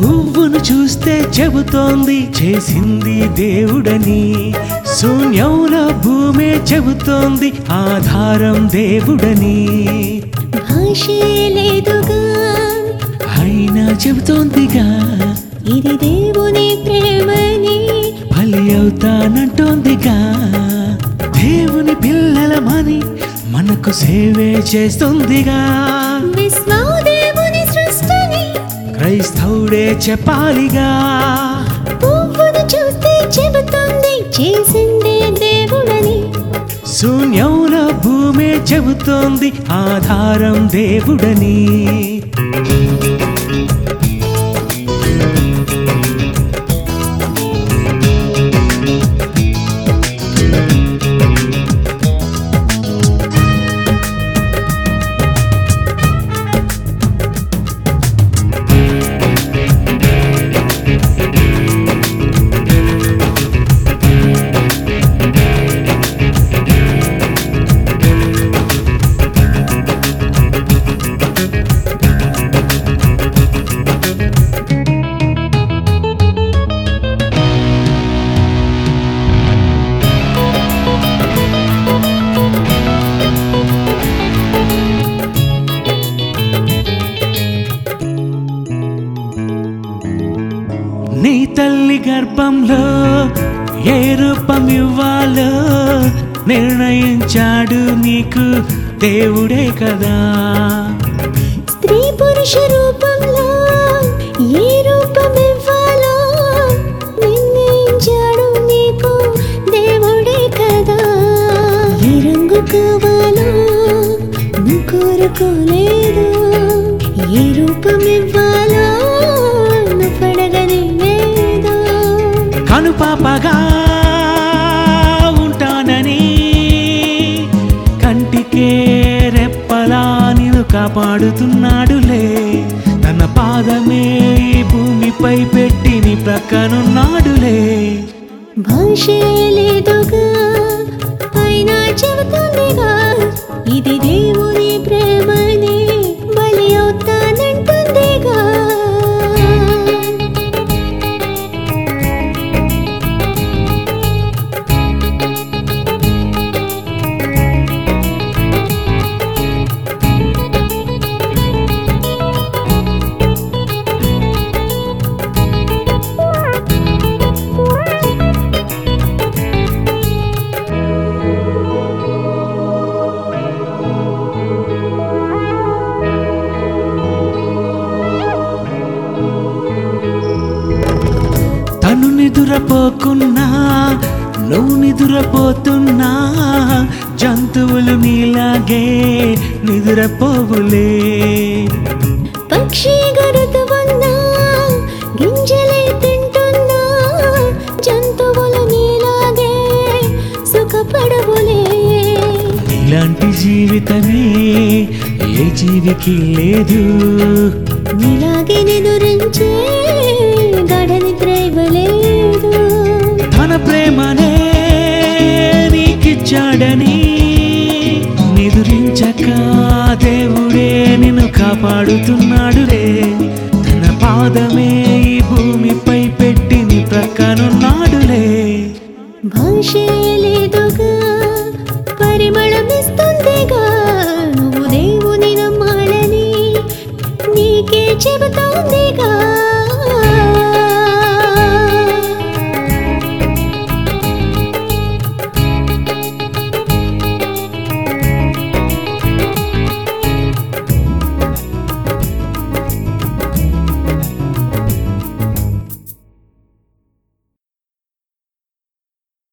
నిన్ను చూస్తే చెబుతోంది చేసింది దేవుడని. శూన్యంలో భూమే చెబుతోంది ఆధారం దేవుడని. అయినా చెబుతోందిగా. ఇది దేవుని ప్రేమని. బలి అవుతానంటోందిగా. దేవుని పిల్లలమని మనకు సేవే చేస్తుందిగా. సృష్టిని క్రైస్తవుడే చెప్పాలిగా. పువ్వును చూస్తే చెబుతుంది చేసింది దేవుడని. శూన్యంలో భూమే చెబుతోంది ఆధారం దేవుడని. గర్భంలో ఏ రూపం ఇవ్వాలో నిర్ణయించాడు నీకు దేవుడే కదా. స్త్రీ పురుష రూపంలో ఏ రూపం ఇవ్వాలో నిర్ణయించాడు నీకు దేవుడే కదా. ఏ రంగు కావాలో నువ్వు కోరుకోలేదు ఏ రూపం ఇవ్వాలో పాపగా ఉంటానని కంటికే రెప్పలా నిన్ను కాపాడుతున్నాడులే. తన పాదమే భూమిపై పెట్టి నీ ప్రక్కనున్నాడులే. భాషే లేదుగా. నిదురపోకున్నా నువ్వు నిదురపోతున్నా జంతువులు నీలాగే నిదురపోవులే. పక్షి గరుతు ఉన్నా గింజలే తింటున్నా జంతువులు నీలాగే సుఖపడవులే. ఇలాంటి జీవితమే ఏ జీవికి లేదు. నీలాగే నిదురించే గడని నీకిచ్చాడని నిదురించక దేవుడే నిన్ను కాపాడుతున్నా.